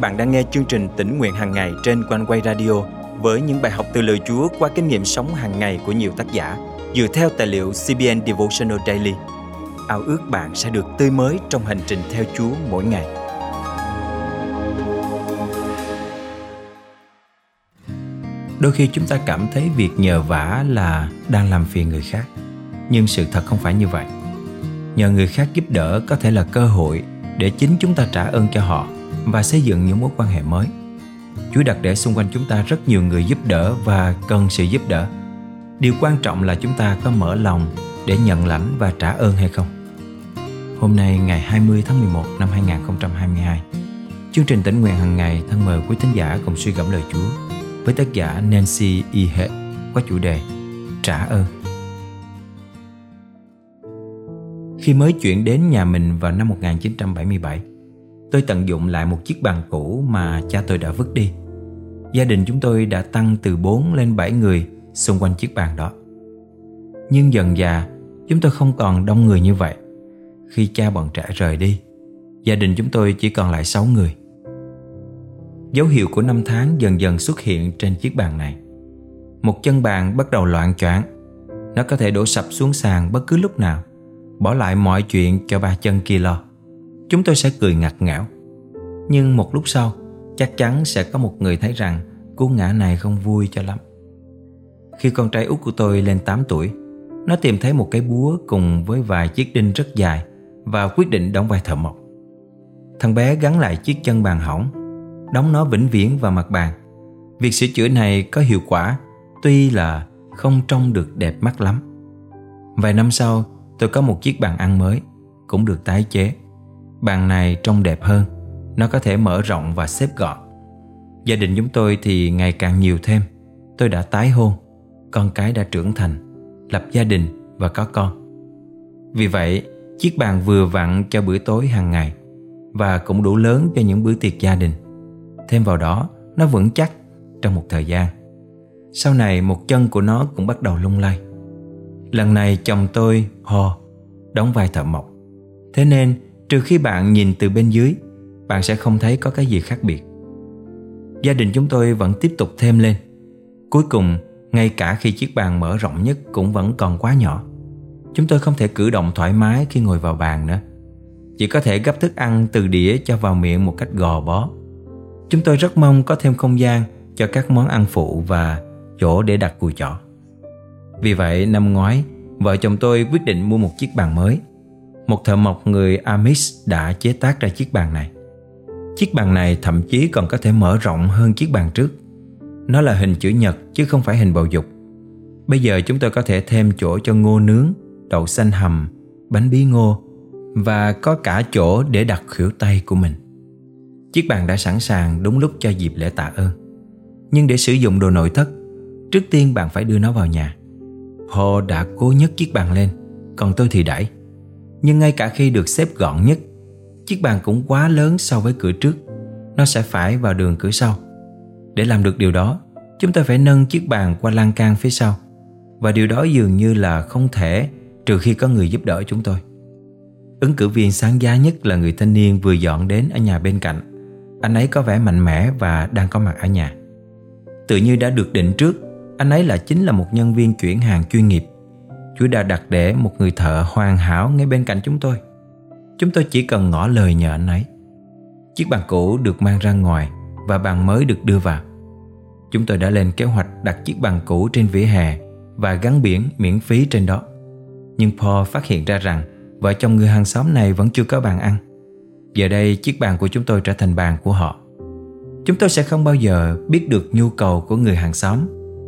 bạn đang nghe chương trình tỉnh nguyện hàng ngày trên quanh quay radio với những bài học từ lời Chúa qua kinh nghiệm sống hàng ngày của nhiều tác giả dựa theo tài liệu CBN Devotional Daily. Ao ước bạn sẽ được tươi mới trong hành trình theo Chúa mỗi ngày. Đôi khi chúng ta cảm thấy việc nhờ vả là đang làm phiền người khác, nhưng sự thật không phải như vậy. Nhờ người khác giúp đỡ có thể là cơ hội để chính chúng ta trả ơn cho họ và xây dựng những mối quan hệ mới. Chúa đặt để xung quanh chúng ta rất nhiều người giúp đỡ và cần sự giúp đỡ. Điều quan trọng là chúng ta có mở lòng để nhận lãnh và trả ơn hay không. Hôm nay ngày 20 tháng 11 năm 2022, chương trình tỉnh nguyện hàng ngày thân mời quý thính giả cùng suy gẫm lời Chúa với tác giả Nancy Y Hệ qua chủ đề Trả ơn. Khi mới chuyển đến nhà mình vào năm 1977, tôi tận dụng lại một chiếc bàn cũ mà cha tôi đã vứt đi. Gia đình chúng tôi đã tăng từ 4 lên 7 người xung quanh chiếc bàn đó. Nhưng dần dà, chúng tôi không còn đông người như vậy. Khi cha bọn trẻ rời đi, gia đình chúng tôi chỉ còn lại 6 người. Dấu hiệu của năm tháng dần dần xuất hiện trên chiếc bàn này. Một chân bàn bắt đầu loạn choạng. Nó có thể đổ sập xuống sàn bất cứ lúc nào, bỏ lại mọi chuyện cho ba chân kia lo chúng tôi sẽ cười ngặt ngẽo. Nhưng một lúc sau, chắc chắn sẽ có một người thấy rằng cú ngã này không vui cho lắm. Khi con trai út của tôi lên 8 tuổi, nó tìm thấy một cái búa cùng với vài chiếc đinh rất dài và quyết định đóng vai thợ mộc. Thằng bé gắn lại chiếc chân bàn hỏng, đóng nó vĩnh viễn vào mặt bàn. Việc sửa chữa này có hiệu quả, tuy là không trông được đẹp mắt lắm. Vài năm sau, tôi có một chiếc bàn ăn mới, cũng được tái chế. Bàn này trông đẹp hơn. Nó có thể mở rộng và xếp gọn. Gia đình chúng tôi thì ngày càng nhiều thêm. Tôi đã tái hôn, Con cái đã trưởng thành, Lập gia đình và có con. Vì vậy, chiếc bàn vừa vặn cho bữa tối hàng ngày Và cũng đủ lớn cho những bữa tiệc gia đình. Thêm vào đó, Nó vững chắc trong một thời gian. Sau này, một chân của nó cũng bắt đầu lung lay. Lần này chồng tôi ho, Đóng vai thợ mộc. Thế nên Trừ khi bạn nhìn từ bên dưới Bạn sẽ không thấy có cái gì khác biệt. Gia đình chúng tôi vẫn tiếp tục thêm lên. Cuối cùng Ngay cả khi chiếc bàn mở rộng nhất Cũng vẫn còn quá nhỏ. Chúng tôi không thể cử động thoải mái khi ngồi vào bàn nữa. Chỉ có thể gấp thức ăn từ đĩa cho vào miệng một cách gò bó. Chúng tôi rất mong có thêm không gian cho các món ăn phụ và chỗ để đặt cùi chỏ. Vì vậy năm ngoái, vợ chồng tôi quyết định mua một chiếc bàn mới một thợ mộc người Amish đã chế tác ra chiếc bàn này. Chiếc bàn này thậm chí còn có thể mở rộng hơn chiếc bàn trước. Nó là hình chữ nhật chứ không phải hình bầu dục. Bây giờ chúng tôi có thể thêm chỗ cho ngô nướng, đậu xanh hầm, bánh bí ngô và có cả chỗ để đặt khuỷu tay của mình. Chiếc bàn đã sẵn sàng đúng lúc cho dịp lễ tạ ơn. Nhưng để sử dụng đồ nội thất, trước tiên bạn phải đưa nó vào nhà. Paul đã cố nhấc chiếc bàn lên, còn tôi thì đẩy. Nhưng ngay cả khi được xếp gọn nhất, Chiếc bàn cũng quá lớn so với cửa trước. Nó sẽ phải vào đường cửa sau. Để làm được điều đó, Chúng ta phải nâng chiếc bàn qua lan can phía sau. Và điều đó dường như là không thể Trừ khi có người giúp đỡ chúng tôi. Ứng cử viên sáng giá nhất là người thanh niên vừa dọn đến ở nhà bên cạnh. Anh ấy có vẻ mạnh mẽ và đang có mặt ở nhà. Tự như đã được định trước, Anh ấy là chính là một nhân viên chuyển hàng chuyên nghiệp. Chúa đã đặt để một người thợ hoàn hảo ngay bên cạnh chúng tôi. Chúng tôi chỉ cần ngỏ lời nhờ anh ấy. Chiếc bàn cũ được mang ra ngoài và bàn mới được đưa vào. Chúng tôi đã lên kế hoạch đặt chiếc bàn cũ trên vỉa hè và gắn biển miễn phí trên đó. Nhưng Paul phát hiện ra rằng vợ chồng người hàng xóm này vẫn chưa có bàn ăn. Giờ đây chiếc bàn của chúng tôi trở thành bàn của họ. Chúng tôi sẽ không bao giờ biết được nhu cầu của người hàng xóm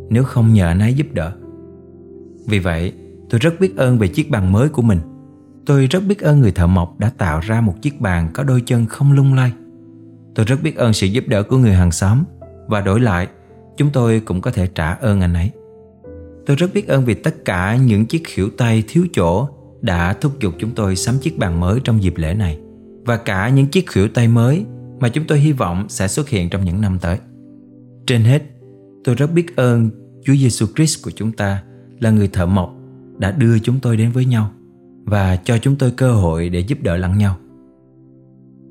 nếu không nhờ anh ấy giúp đỡ. Vì vậy, Tôi rất biết ơn về chiếc bàn mới của mình. Tôi rất biết ơn người thợ mộc đã tạo ra một chiếc bàn có đôi chân không lung lay. Tôi rất biết ơn sự giúp đỡ của người hàng xóm và đổi lại, chúng tôi cũng có thể trả ơn anh ấy. Tôi rất biết ơn vì tất cả những chiếc khỉu tay thiếu chỗ đã thúc giục chúng tôi sắm chiếc bàn mới trong dịp lễ này và cả những chiếc khỉu tay mới mà chúng tôi hy vọng sẽ xuất hiện trong những năm tới. Trên hết, tôi rất biết ơn Chúa Giêsu Christ của chúng ta là người thợ mộc đã đưa chúng tôi đến với nhau và cho chúng tôi cơ hội để giúp đỡ lẫn nhau.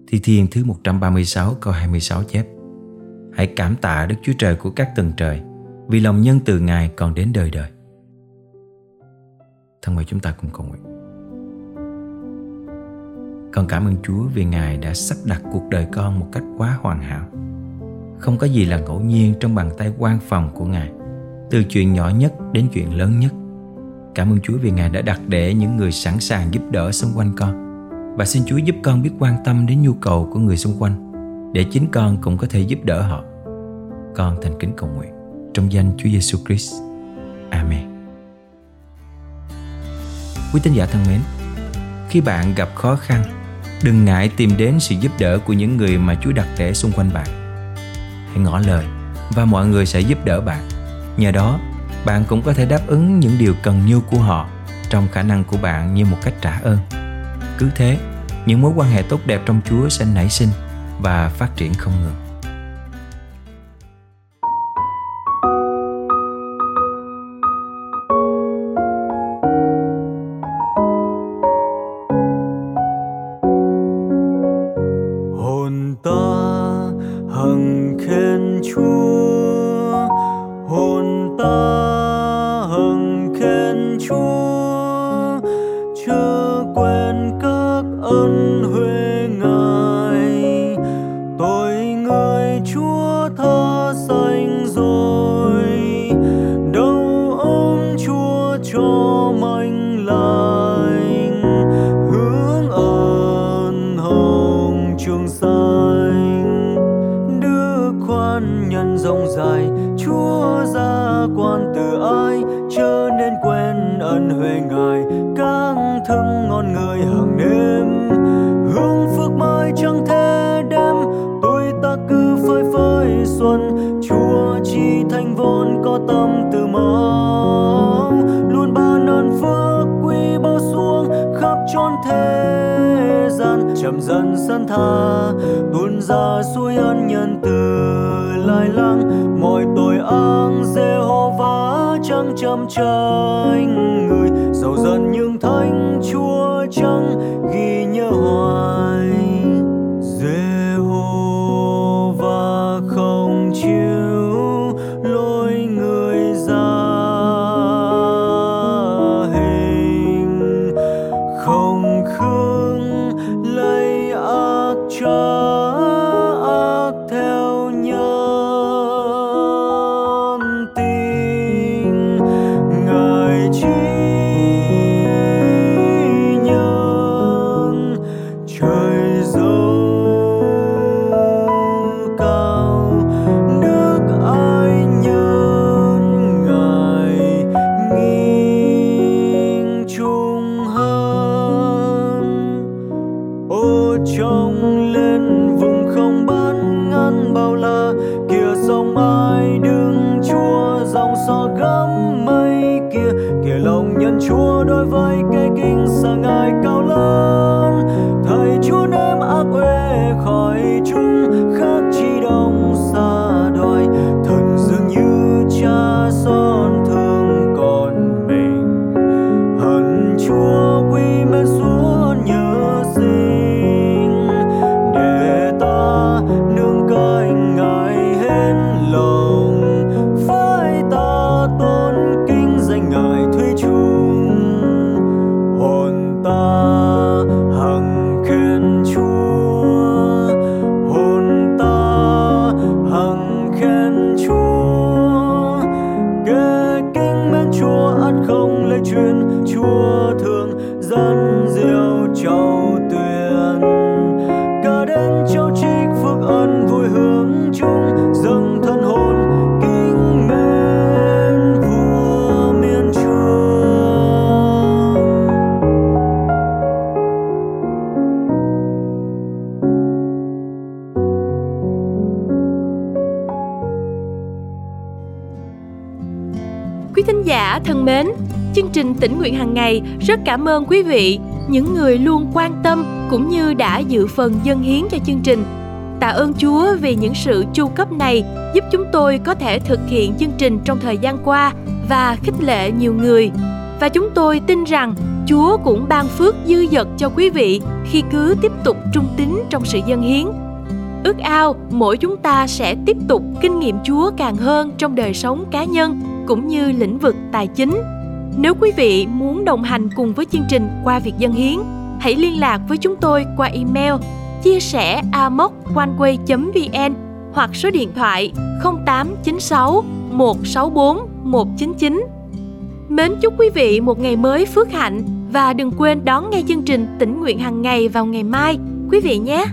Thi Thiên thứ 136 câu 26 chép, Hãy cảm tạ Đức Chúa Trời của các tầng trời, Vì lòng nhân từ Ngài còn đến đời đời. Thân mời chúng ta cùng cầu nguyện. Con cảm ơn Chúa vì Ngài đã sắp đặt cuộc đời con một cách quá hoàn hảo. Không có gì là ngẫu nhiên trong bàn tay quan phòng của Ngài, Từ chuyện nhỏ nhất đến chuyện lớn nhất. Cảm ơn Chúa vì Ngài đã đặt để những người sẵn sàng giúp đỡ xung quanh con và xin Chúa giúp con biết quan tâm đến nhu cầu của người xung quanh để chính con cũng có thể giúp đỡ họ. Con thành kính cầu nguyện trong danh Chúa Giêsu Christ. Amen. Quý tín giả thân mến, khi bạn gặp khó khăn, đừng ngại tìm đến sự giúp đỡ của những người mà Chúa đặt để xung quanh bạn. Hãy ngỏ lời và mọi người sẽ giúp đỡ bạn. Nhờ đó, bạn cũng có thể đáp ứng những điều cần nhu của họ trong khả năng của bạn như một cách trả ơn cứ thế, những mối quan hệ tốt đẹp trong Chúa sẽ nảy sinh và phát triển không ngừng. hồn ta hằng thơm ngon người hàng đêm. Hương phước mai chẳng thể đêm, tôi ta cứ phơi phới xuân. Chúa chi thành vốn có tâm từ mong. Luôn ban ơn phước quý bao xuống, khắp chốn thế gian. Chậm dần sân tha, tuôn ra suối ân nhân từ lai lăng mọi tội ác giê-hô-va chẳng chậm tranh người dầu dần nhưng thánh chúa chẳng Quý thính giả thân mến, chương trình tỉnh nguyện hàng ngày rất cảm ơn quý vị, những người luôn quan tâm cũng như đã dự phần dân hiến cho chương trình. Tạ ơn Chúa vì những sự chu cấp này giúp chúng tôi có thể thực hiện chương trình trong thời gian qua và khích lệ nhiều người. Và chúng tôi tin rằng Chúa cũng ban phước dư dật cho quý vị khi cứ tiếp tục trung tín trong sự dân hiến. Ước ao mỗi chúng ta sẽ tiếp tục kinh nghiệm Chúa càng hơn trong đời sống cá nhân cũng như lĩnh vực tài chính. Nếu quý vị muốn đồng hành cùng với chương trình qua việc dân hiến, hãy liên lạc với chúng tôi qua email chia sẻ amoconeway.vn hoặc số điện thoại 0896 164 199. Mến chúc quý vị một ngày mới phước hạnh và đừng quên đón nghe chương trình tỉnh nguyện hàng ngày vào ngày mai quý vị nhé.